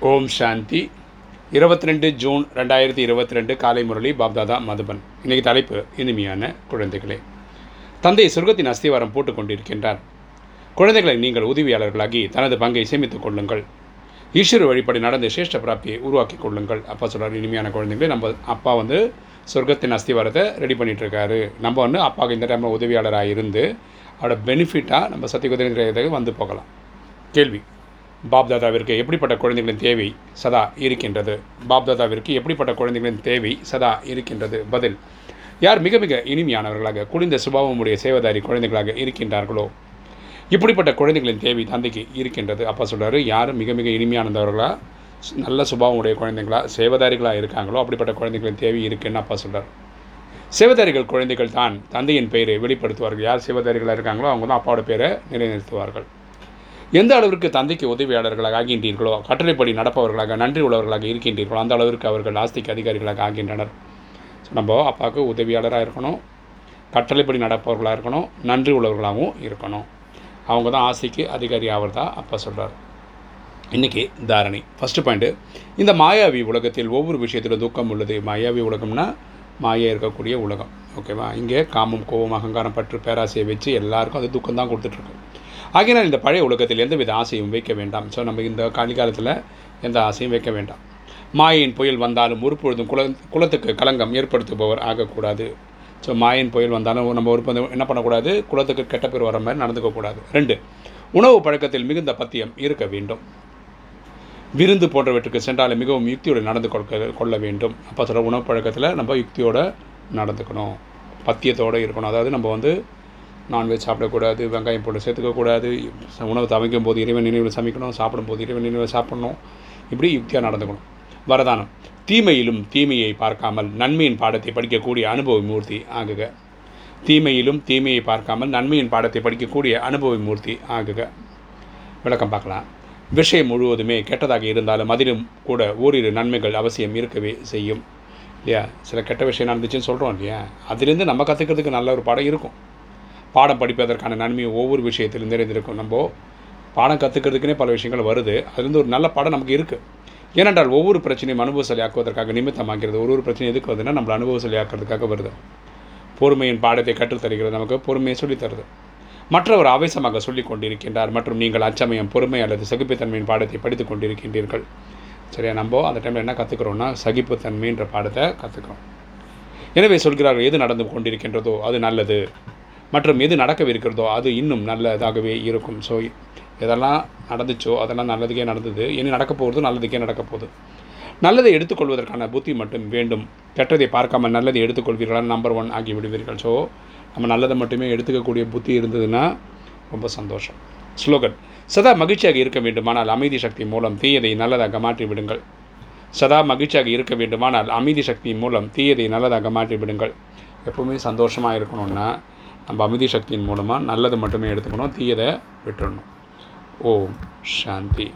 ஓம் சாந்தி. இருபத்தி ரெண்டு ஜூன் ரெண்டாயிரத்தி இருபத்தி ரெண்டு காலை முரளி பாப்தாதா மதுபன். இன்னைக்கு தலைப்பு இனிமையான குழந்தைகளே. தந்தை சொர்க்கத்தின் அஸ்திவாரம் போட்டுக் கொண்டிருக்கின்றார். குழந்தைகளை நீங்கள் உதவியாளர்களாகி தனது பங்கை சேமித்துக் கொள்ளுங்கள். ஈஸ்வர வழிபாடு நடந்த சிரேஷ்ட பிராப்தியை உருவாக்கி கொள்ளுங்கள். அப்பா சொல்கிறார் இனிமையான குழந்தைகளே நம்ம அப்பா வந்து சொர்க்கத்தின் அஸ்திவாரத்தை ரெடி பண்ணிட்டு இருக்காரு நம்ம வந்து அப்பாவுக்கு இந்த டைமில் உதவியாளராக இருந்து அவரோட பெனிஃபிட்டாக நம்ம சத்தியகுதிரை வந்து போகலாம். கேள்வி. பாப்தாதாவிற்கு எப்படிப்பட்ட குழந்தைகளின் தேவை சதா இருக்கின்றது? பாப்தாதாவிற்கு எப்படிப்பட்ட குழந்தைகளின் தேவை சதா இருக்கின்றது? பதில் யார் மிக மிக இனிமையானவர்களாக குளிர்ந்த சுபாவமுடைய சேவதாரி குழந்தைகளாக இருக்கின்றார்களோ? இப்படிப்பட்ட குழந்தைகளின் தேவை தந்தைக்கு இருக்கின்றது. அப்பா சொல்கிறாரு யார் மிக மிக இனிமையானவர்களா சு- நல்ல சுபாவமுடைய குழந்தைங்களா சேவதாரிகளாக இருக்காங்களோ அப்படிப்பட்ட குழந்தைகளின் தேவை இருக்குன்னு அப்பா சொல்கிறார் சேவதாரிகள் குழந்தைகள் தான் தந்தையின் பெயரை வெளிப்படுத்துவார்கள். யார் சேவதாரிகளாக இருக்காங்களோ அவங்க தான் அப்பாவோட பேரை நிலைநிறுத்துவார்கள். எந்த அளவிற்கு தந்தைக்கு உதவியாளர்களாக ஆகின்றீர்களோ கட்டளைப்படி நடப்பவர்களாக நன்றி உள்ளவர்களாக இருக்கின்றீர்களோ அந்த அளவிற்கு அவர்கள் ஆஸ்திக்கு அதிகாரிகளாக ஆகின்றனர். ஸோ நம்ம அப்பாவுக்கு உதவியாளராக இருக்கணும் கட்டளைப்படி நடப்பவர்களாக இருக்கணும் நன்றி உள்ளவர்களாகவும் இருக்கணும். அவங்க தான் ஆசைக்கு அதிகாரி ஆகிறதா அப்பா சொல்கிறார் இன்றைக்கி தாரணை. ஃபஸ்ட்டு பாயிண்ட்டு இந்த மாயாவி உலகத்தில் ஒவ்வொரு விஷயத்திலும் துக்கம் உள்ளது. மாயாவி உலகம்னா மாயா இருக்கக்கூடிய உலகம். ஓகேவா இங்கே காமம் கோபம் அகங்காரம் பற்று பேராசையை வச்சு எல்லாருக்கும் அது துக்கம் தான் கொடுத்துட்ருக்கு ஆகையினால் இந்த பழைய உலகத்தில் எந்தவித ஆசையும் வைக்க வேண்டாம். ஸோ நம்ம இந்த காலிகாலத்தில் எந்த ஆசையும் வைக்க வேண்டாம். மாயின் புயல் வந்தாலும் ஒரு பொழுதும் குல குலத்துக்கு களங்கம் ஏற்படுத்துபவர் ஆகக்கூடாது. ஸோ மாயின் புயல் வந்தாலும் நம்ம ஒரு என்ன பண்ணக்கூடாது? குலத்துக்கு கெட்ட பேர் வர மாதிரி நடந்துக்கக்கூடாது ரெண்டு உணவு பழக்கத்தில் மிகுந்த பத்தியம் இருக்க வேண்டும். விருந்து போன்றவற்றுக்கு சென்றாலும் மிகவும் யுக்தியோடு நடந்து கொள்ள கொள்ள வேண்டும். அப்போ சொல்கிற உணவு பழக்கத்தில் நம்ம யுக்தியோடு நடந்துக்கணும். பத்தியத்தோடு இருக்கணும். அதாவது நம்ம வந்து நான்வெஜ் சாப்பிடக்கூடாது வெங்காயம் போட்டு சேர்த்துக்கக்கூடாது உணவு சமைக்கும் போது இறைவன் நினைவில் சமைக்கணும் சாப்பிடும்போது இறைவன் நினைவில் சாப்பிடணும். இப்படி யுக்தியாக நடந்துக்கணும். வரதானம். தீமையிலும் தீமையை பார்க்காமல் நன்மையின் பாடத்தை படிக்கக்கூடிய அனுபவ மூர்த்தி ஆகுக. தீமையிலும் தீமையை பார்க்காமல் நன்மையின் பாடத்தை படிக்கக்கூடிய அனுபவ மூர்த்தி ஆகுக. விளக்கம் பார்க்கலாம். விஷயம் முழுவதுமே கெட்டதாக இருந்தாலும் அதிலும் கூட ஓரிரு நன்மைகள் அவசியம் இருக்கவே செய்யும். இல்லையா? சில கெட்ட விஷயம் நடந்துச்சுன்னு சொல்கிறோம் இல்லையா? அதிலேருந்து நம்ம கற்றுக்கிறதுக்கு நல்ல ஒரு பாடம் இருக்கும். பாடம் படிப்பதற்கான நன்மை ஒவ்வொரு விஷயத்திலும் நிறைந்திருக்கும். நம்ம பாடம் கற்றுக்கிறதுக்குனே பல விஷயங்கள் வருது. அதுலேருந்து ஒரு நல்ல பாடம் நமக்கு இருக்குது ஏனென்றால் ஒவ்வொரு பிரச்சனையும் அனுபவசலி ஆக்குவதற்காக நிமித்தமாக்கிறது ஒரு ஒரு பிரச்சனை எதுக்கு வருதுன்னா நம்மளை அனுபவசலி ஆக்கிறதுக்காக வருது. பொறுமையின் பாடத்தை கற்றுத்தருகிறது நமக்கு. பொறுமையை சொல்லித் தருது. மற்றவர் ஆவேசமாக சொல்லிக் கொண்டிருக்கின்றார் மற்றும் நீங்கள் அச்சமயம் பொறுமை அல்லது சகிப்புத்தன்மையின் பாடத்தை படித்துக் கொண்டிருக்கின்றீர்கள். சரியா நம்ம அந்த டைமில் என்ன கற்றுக்குறோம்னா சகிப்புத்தன்மைன்ற பாடத்தை கற்றுக்குறோம் எனவே சொல்கிறார்கள் எது நடந்து கொண்டிருக்கின்றதோ அது நல்லது. மற்றும் எது நடக்கவிருக்கிறதோ அது இன்னும் நல்லதாகவே இருக்கும். ஸோ எதெல்லாம் நடந்துச்சோ அதெல்லாம் நல்லதுக்கே நடந்தது. இனி நடக்க போகிறது நல்லதுக்கே நடக்க போகுது. நல்லதை எடுத்துக்கொள்வதற்கான புத்தி மட்டும் வேண்டும். கெட்டதை பார்க்காம நல்லதை எடுத்துக்கொள்வீர்களா? நம்பர் ஒன் ஆகி விடுவீர்கள் ஸோ நம்ம நல்லதை மட்டுமே எடுத்துக்கக்கூடிய புத்தி இருந்ததுன்னா ரொம்ப சந்தோஷம். ஸ்லோகன் சதா மகிழ்ச்சியாக இருக்க வேண்டுமானால் அமைதி சக்தி மூலம் தீயதை நல்லதாக மாற்றி விடுங்கள் சதா மகிழ்ச்சியாக இருக்க வேண்டுமானால் அமைதி சக்தி மூலம் தீயதை நல்லதாக மாற்றி விடுங்கள் எப்பவுமே சந்தோஷமாக இருக்கணும்னா நம்ம அமைதி சக்தியின் மூலமாக நல்லது மட்டுமே எடுத்துக்கணும் தீயதை விட்டுறணும். ஓம் சாந்தி.